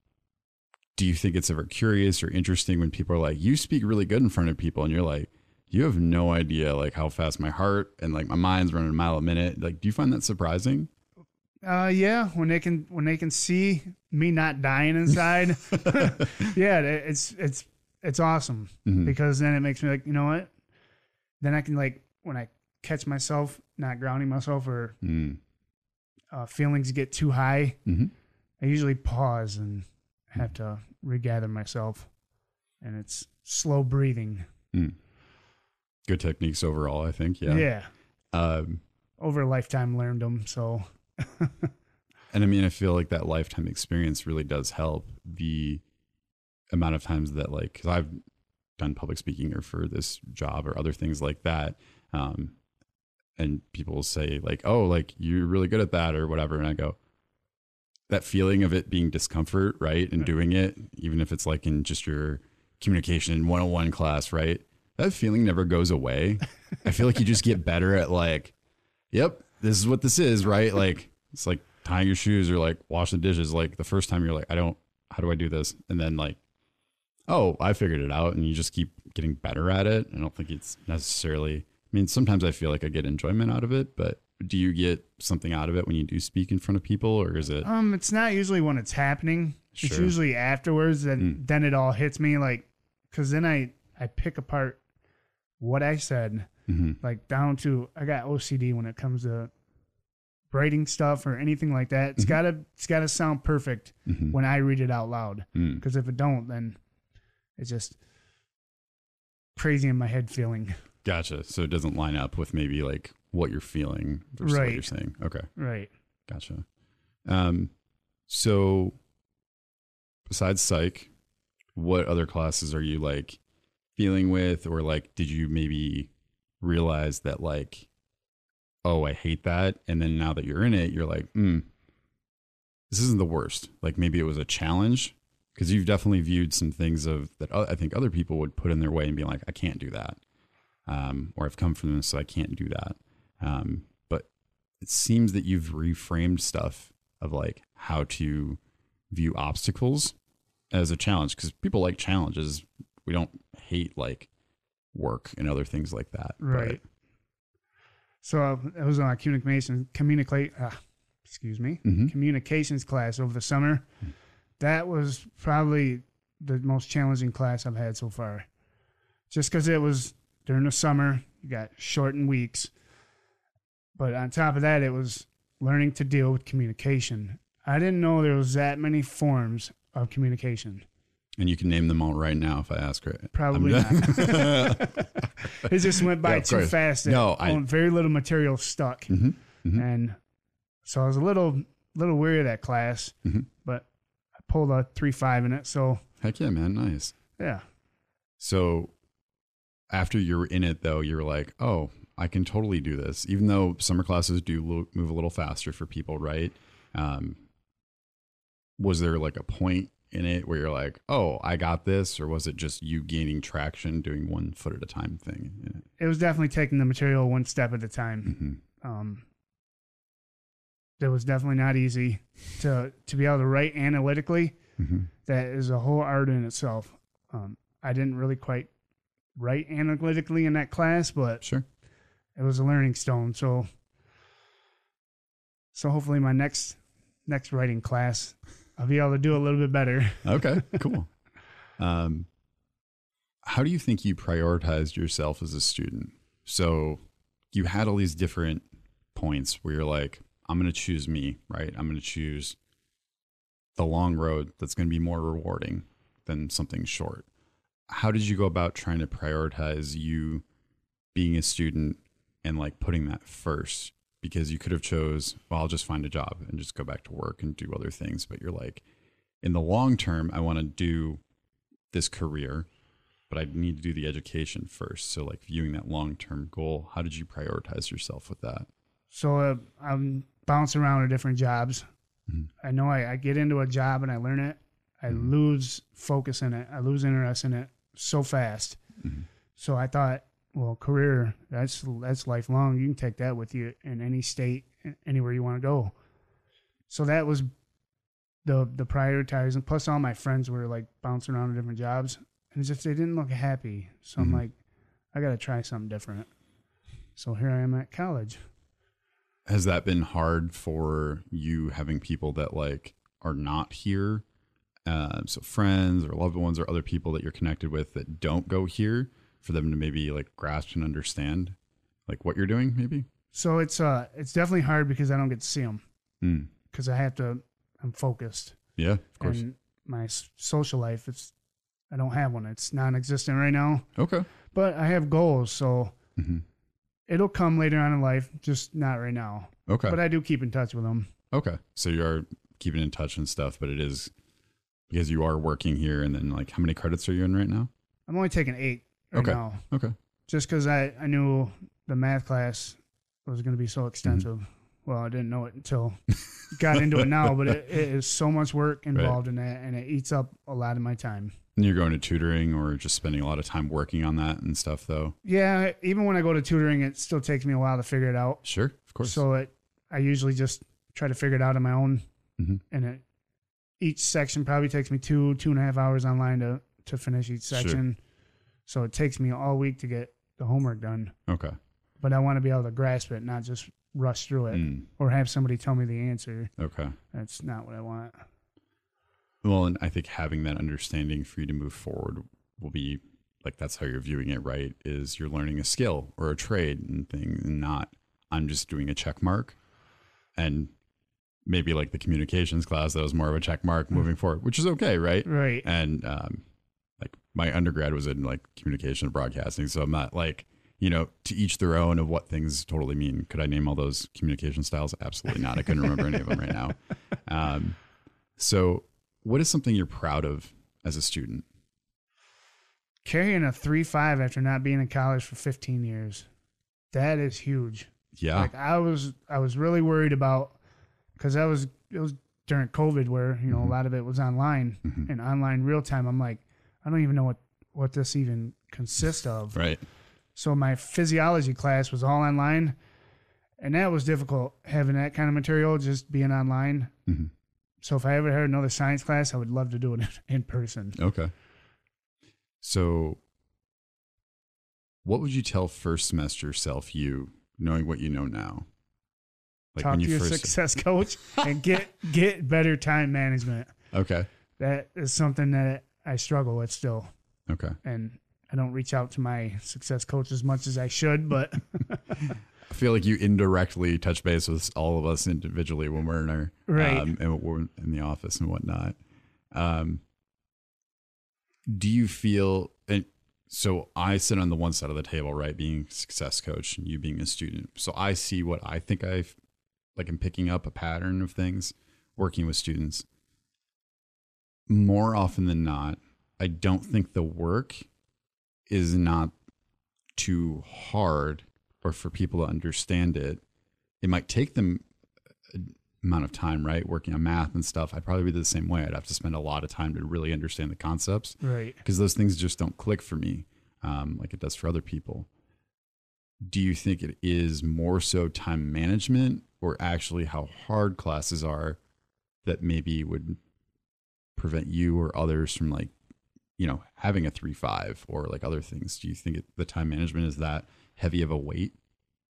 do you think it's ever curious or interesting when people are like, you speak really good in front of people and you're like, you have no idea like how fast my heart and like my mind's running a mile a minute. Like, do you find that surprising? Uh, yeah, when they can when they can see me not dying inside, yeah, it's it's it's awesome Mhm. because then it makes me like, you know what? Then I can like when I catch myself not grounding myself or Mm. uh, feelings get too high, Mhm. I usually pause and have to regather myself, and it's slow breathing. Mm. Good techniques overall, I think. Yeah. Yeah. Um, Over a lifetime, learned them. So and I mean, I feel like that lifetime experience really does help the amount of times that, like, because I've done public speaking or for this job or other things like that. Um, and people will say, like, oh, like, you're really good at that or whatever. And I go, that feeling of it being discomfort, right? And doing it, even if it's like in just your communication 101 class, right? That feeling never goes away. I feel like you just get better at like, yep, this is what this is, right? Like it's like tying your shoes or like washing dishes. Like the first time you're like, I don't, how do I do this? And then like, oh, I figured it out, and you just keep getting better at it. I don't think it's necessarily. I mean, sometimes I feel like I get enjoyment out of it, but do you get something out of it when you do speak in front of people, or is it? Um, it's not usually when it's happening. It's usually afterwards that Mm. then it all hits me like, because then I I pick apart what I said, Mhm. like down to I got OCD when it comes to writing stuff or anything like that. It's Mhm. gotta it's gotta sound perfect Mhm. when I read it out loud. Because if it don't, then it's just crazy in my head feeling. Gotcha. So it doesn't line up with maybe like what you're feeling versus what you're saying. Okay. Right. Gotcha. Um, so besides psych, what other classes are you like feeling with, or like, did you maybe realize that like, oh, I hate that, and then now that you're in it, you're like, hmm, this isn't the worst. Like maybe it was a challenge because you've definitely viewed some things of that I think other people would put in their way and be like, I can't do that, um, or I've come from this, so I can't do that. Um, but it seems that you've reframed stuff of like how to view obstacles as a challenge because people like challenges. We don't hate like work and other things like that. but- Right. So uh, it was on a communication communicate. Uh, excuse me, Mhm. communications class over the summer. That was probably the most challenging class I've had so far. Just because it was during the summer, you got shortened weeks. But on top of that, it was learning to deal with communication. I didn't know there was that many forms of communication. and you can name them all right now if I ask right. Probably not. it just went by Yeah, too course. fast. No, I- very little material stuck, Mhm, mhm. and so I was a little little weary of that class. Mhm. But I pulled a three five in it, so Heck yeah, man. Nice. yeah, So after you're in it, though, you're like, oh, I can totally do this. Even though summer classes do lo- move a little faster for people, right? Um, was there like a point in it where you're like, oh, I got this? Or was it just you gaining traction, doing one foot at a time thing? in it? it was definitely taking the material one step at a time. Mhm. Um, it was definitely not easy to to be able to write analytically. Mhm. That is a whole art in itself. Um, I didn't really quite write analytically in that class, but sure, it was a learning stone. So, so hopefully my next next writing class, I'll be able to do a little bit better. Okay, cool. um, how do you think you prioritized yourself as a student? So you had all these different points where you're like, I'm going to choose me, right? I'm going to choose the long road that's going to be more rewarding than something short. How did you go about trying to prioritize you being a student and like putting that first? Because you could have chose, well, I'll just find a job and just go back to work and do other things, but you're like, in the long term, I want to do this career, but I need to do the education first. So, like viewing that long term goal, how did you prioritize yourself with that? So uh, I'm bouncing around to different jobs. Mm-hmm. I know I, I get into a job and I learn it. I mm-hmm. lose focus in it. I lose interest in it so fast. Mm-hmm. So I thought, well, career that's that's lifelong. You can take that with you in any state, anywhere you want to go. So that was the the prioritizing. Plus, all my friends were like bouncing around to different jobs, and just they didn't look happy. So I'm Mhm. like, I got to try something different. So here I am at college. Has that been hard for you having people that like are not here? Uh, so friends or loved ones or other people that you're connected with that don't go here for them to maybe like grasp and understand like what you're doing maybe? So it's uh it's definitely hard because I don't get to see them Mm. because I have to. I'm focused. Yeah, of course. And my social life, it's I don't have one. It's non-existent right now. Okay. But I have goals, so Mhm. it'll come later on in life. Just not right now. Okay. But I do keep in touch with them. Okay. So you are keeping in touch and stuff, but it is because you are working here and then like how many credits are you in right now? I'm only taking eight right Okay. now. Okay. Just because I I knew the math class was going to be so Mm-hmm. extensive. Well, I didn't know it until got into it now, but it, it is so much work involved in that, and it eats up a lot of my time. And you're going to tutoring or just spending a lot of time working on that and stuff though. Yeah, even when I go to tutoring, it still takes me a while to figure it out. Sure, of course. So it, I usually just try to figure it out on my own, Mhm. and it each section probably takes me two two and a half hours online to to finish each section. Sure. So it takes me all week to get the homework done. Okay. But I want to be able to grasp it, not just rush through it, Mm. or have somebody tell me the answer. Okay. That's not what I want. Well, and I think having that understanding for you to move forward will be like that's how you're viewing it, right? Is you're learning a skill or a trade and thing, and not I'm just doing a check mark. And maybe like the communications class, that was more of a check mark moving forward, which is okay, right? Right. And um, my undergrad was in like communication and broadcasting, so I'm not like you know, to each their own of what things totally mean. Could I name all those communication styles? Absolutely not. I couldn't remember any of them right now. Um, so, what is something you're proud of as a student? Carrying a three five after not being in college for 15 years, that is huge. Yeah. Like I was, I was really worried about because I was it was during COVID where you know Mm-hmm. a lot of it was online and online real time. I'm like, I don't even know what what this even consists of. Right. So my physiology class was all online, and that was difficult having that kind of material just being online. Mhm. So if I ever had another science class, I would love to do it in person. Okay. So, what would you tell first semester self you, knowing what you know now? Like Talk to your success coach and get get better time management. Okay. That is something that I struggle with still. Okay. And I don't reach out to my success coach as much as I should, but I feel like you indirectly touch base with all of us individually when we're in our Right. um, and we're in the office and whatnot. Um, do you feel and so I sit on the one side of the table, right, being success coach and you being a student. So I see what I think I've like I'm picking up a pattern of things working with students. More often than not, I don't think the work is not too hard or for people to understand it. It might take them a amount of time, right? Working on math and stuff. I'd probably be the same way. I'd have to spend a lot of time to really understand the concepts. Right. Because those things just don't click for me um, like it does for other people. Do you think it is more so time management or actually how hard classes are that maybe would prevent you or others from like, you know, having a three five or like other things? Do you think it, the time management is that heavy of a weight?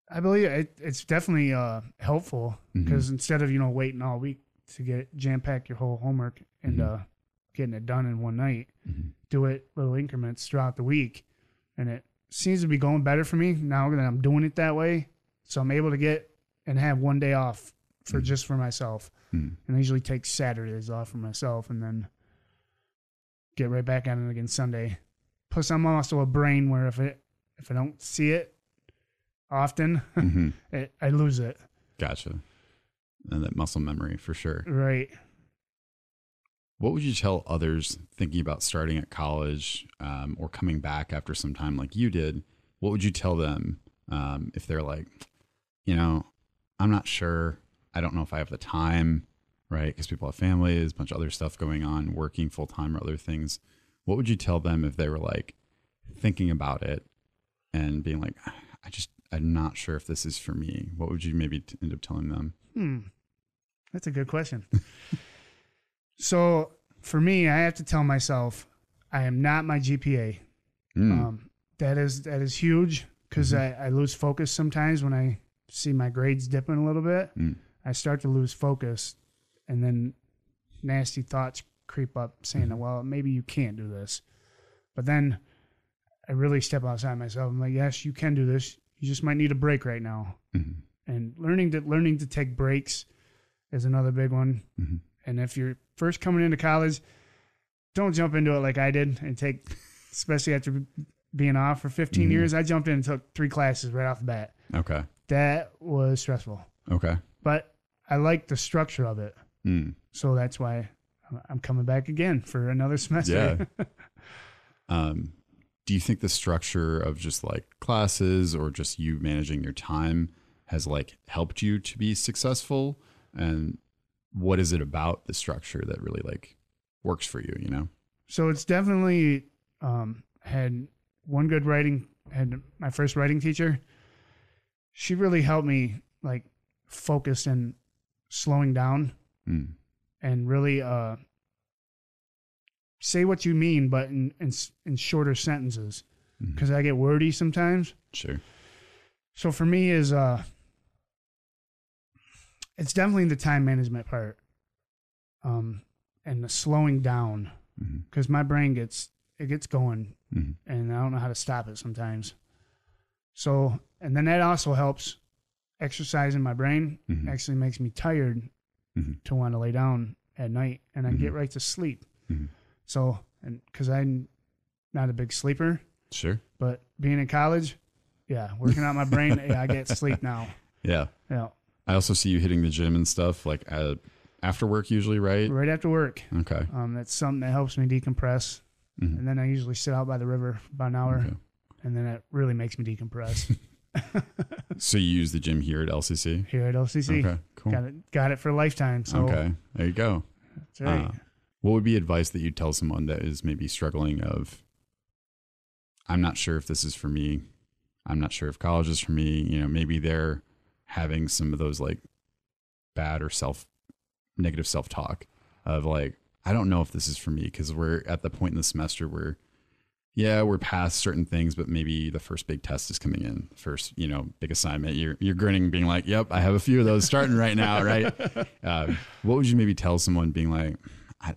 I believe it, it's definitely uh, helpful because instead of you know waiting all week to get jam pack your whole homework and Mhm. uh, getting it done in one night, Mhm. do it little increments throughout the week, and it seems to be going better for me now that I'm doing it that way. So I'm able to get and have one day off for just for myself, Mhm. and I usually take Saturdays off for myself, and then get right back on it again Sunday. Plus, I'm also a brain where if it if I don't see it often, Mhm. it, I lose it. Gotcha. And that muscle memory for sure. Right. What would you tell others thinking about starting at college um, or coming back after some time like you did? What would you tell them um, if they're like, you know, I'm not sure. I don't know if I have the time, right? Because people have families, a bunch of other stuff going on, working full time or other things. What would you tell them if they were like thinking about it and being like, I just, I'm not sure if this is for me? What would you maybe t- end up telling them? Hmm. That's a good question. so for me, I have to tell myself I am not my GPA. Mm. Um, that is that is huge because Mm-hmm. I, I lose focus sometimes when I see my grades dipping a little bit. Mm. I start to lose focus, and then nasty thoughts creep up saying, Mm-hmm. "Well, maybe you can't do this." But then I really step outside myself. I'm like, "Yes, you can do this. You just might need a break right now." Mhm. And learning to learning to take breaks is another big one. Mhm. And if you're first coming into college, don't jump into it like I did and take, especially after being off for 15 Mhm. years. I jumped in and took three classes right off the bat. Okay. That was stressful, Okay. but I like the structure of it. Mm. So that's why I'm coming back again for another semester. Yeah. um, do you think the structure of just like classes or just you managing your time has like helped you to be successful? And what is it about the structure that really like works for you? You know? So it's definitely um, had one good writing. Had my first writing teacher. She really helped me like focus and slowing down Mm. and really uh, say what you mean, but in in, in shorter sentences because I get wordy sometimes. Sure. So for me is uh it's definitely the time management part. Um and the slowing down Mhm. cuz my brain gets it gets going Mhm. and I don't know how to stop it sometimes. So and then that also helps exercising my brain Mhm. actually makes me tired Mhm. to want to lay down at night and I get Mhm. right to sleep. Mhm. So and cuz I'm not a big sleeper, Sure. but being in college, yeah, working out my brain. yeah, I get sleep now. Yeah. Yeah. I also see you hitting the gym and stuff like uh, after work usually, right? Right after work. Okay. Um, that's something that helps me decompress. Mhm. And then I usually sit out by the river about an hour, Okay. and then it really makes me decompress. So you use the gym here at LCC? Here at LCC. Okay, cool. Got it. Got it for a lifetime. So okay, there you go. That's right. Uh, what would be advice that you'd tell someone that is maybe struggling of, I'm not sure if this is for me. I'm not sure if college is for me. You know, maybe they're having some of those like bad or self negative self talk of like, I don't know if this is for me because we're at the point in the semester where, yeah, we're past certain things, but maybe the first big test is coming in. First, you know, big assignment. You're you're grinning, being like, "Yep, I have a few of those starting right now." Right? Uh, what would you maybe tell someone being like, "I,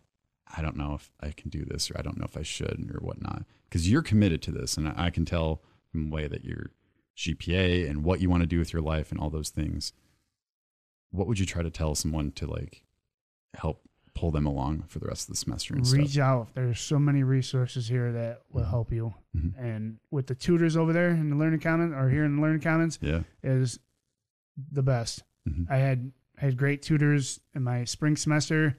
I don't know if I can do this, or I don't know if I should, or whatnot," because you're committed to this, and I, I can tell from the way that your GPA and what you want to do with your life and all those things. What would you try to tell someone to like help pull them along for the rest of the semester and reach stuff? out. There's so many resources here that will mm-hmm. help you. Mm-hmm. And with the tutors over there in the Learning Commons or here in the Learning Commons, Yeah. is the best. Mm-hmm. I had had great tutors in my spring semester.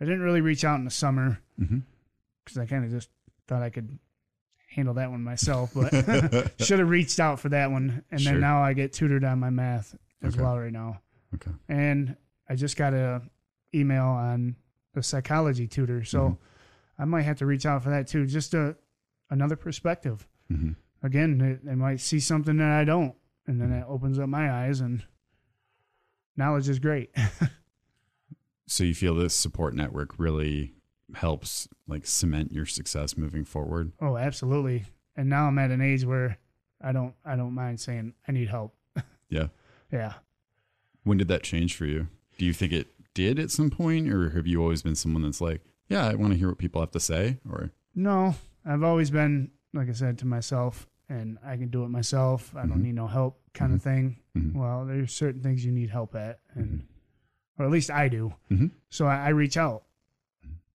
I didn't really reach out in the summer because I kind of just thought I could handle that one myself, but should have reached out for that one. And Sure. then now I get tutored on my math as Okay. well right now. Okay. And I just got a email on the psychology tutor, so Mhm. I might have to reach out for that too. Just a another perspective. Mhm. Again, they, they might see something that I don't, and then it opens up my eyes. And knowledge is great. So you feel this support network really helps like cement your success moving forward? oh, absolutely. And now I'm at an age where I don't I don't mind saying I need help. Yeah. Yeah. When did that change for you? Do you think it did at some point, or have you always been someone that's like, yeah, I want to hear what people have to say? Or No, I've always been like I said to myself, and I can do it myself. I don't Mhm. need no help, kind of thing. Mhm. Well, there's certain things you need help at, and or at least I do. Mhm. So I, I reach out,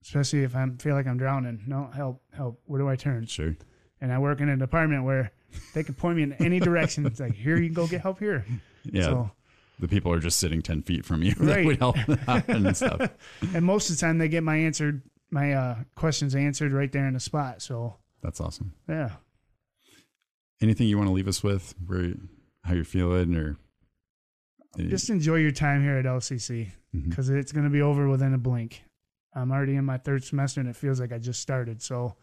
especially if I feel like I'm drowning. No help, help. Where do I turn? Sure. And I work in a department where they can point me in any direction. It's like here you can go get help here. yeah, So, the people are just sitting ten feet from you that Right. would help and stuff. and most of the time they get my answered my uh, questions answered right there in the spot. So That's awesome. yeah. Anything you want to leave us with? Where how you're feeling, or just enjoy your time here at LCC because it's going to be over within a blink. I'm already in my third semester and it feels like I just started. So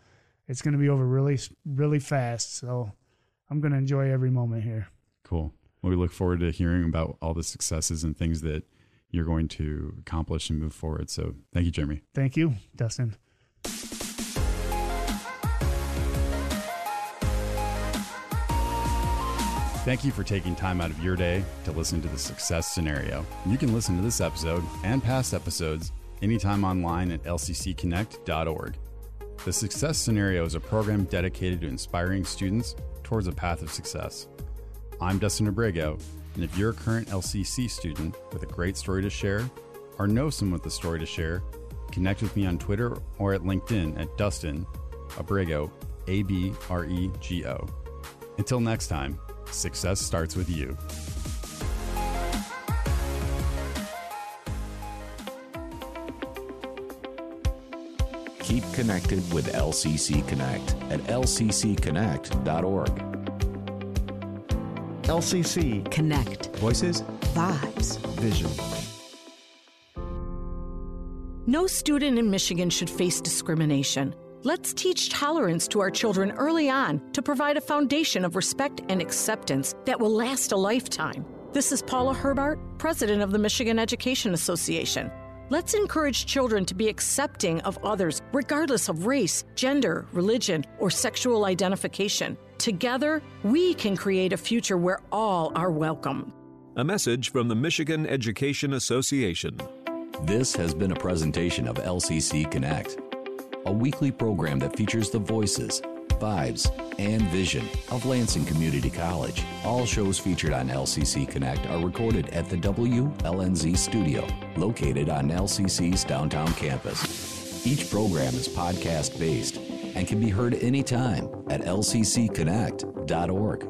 it's going to be over really, really fast. So I'm going to enjoy every moment here. Cool. Well, we look forward to hearing about all the successes and things that you're going to accomplish and move forward. So thank you, Jeremy. Thank you, Dustin. Thank you for taking time out of your day to listen to the success scenario. You can listen to this episode and past episodes anytime online at lccconnect.org. The Success Scenario is a program dedicated to inspiring students towards a path of success. I'm Dustin Abrego, and if you're a current LCC student with a great story to share or know someone with a story to share, connect with me on Twitter or at LinkedIn at Dustin Abrego, A B R E G O. Until next time, success starts with you. Keep connected with LCC Connect at lccconnect.org. LCC Connect. Voices, Vibes. Vision. No student in Michigan should face discrimination. Let's teach tolerance to our children early on to provide a foundation of respect and acceptance that will last a lifetime. This is Paula Herbart, president of the Michigan Education Association. Let's encourage children to be accepting of others, regardless of race, gender, religion, or sexual identification. Together, we can create a future where all are welcome. A message from the Michigan Education Association. This has been a presentation of LCC Connect, a weekly program that features the voices, vibes, and vision of Lansing Community College. All shows featured on LCC Connect are recorded at the WLNZ studio, located on LCC's downtown campus. Each program is podcast based and can be heard anytime at lccconnect.org.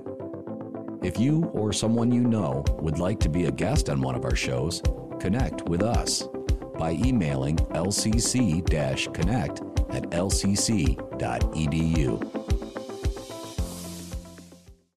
If you or someone you know would like to be a guest on one of our shows, connect with us by emailing lcc connect at lcc.edu.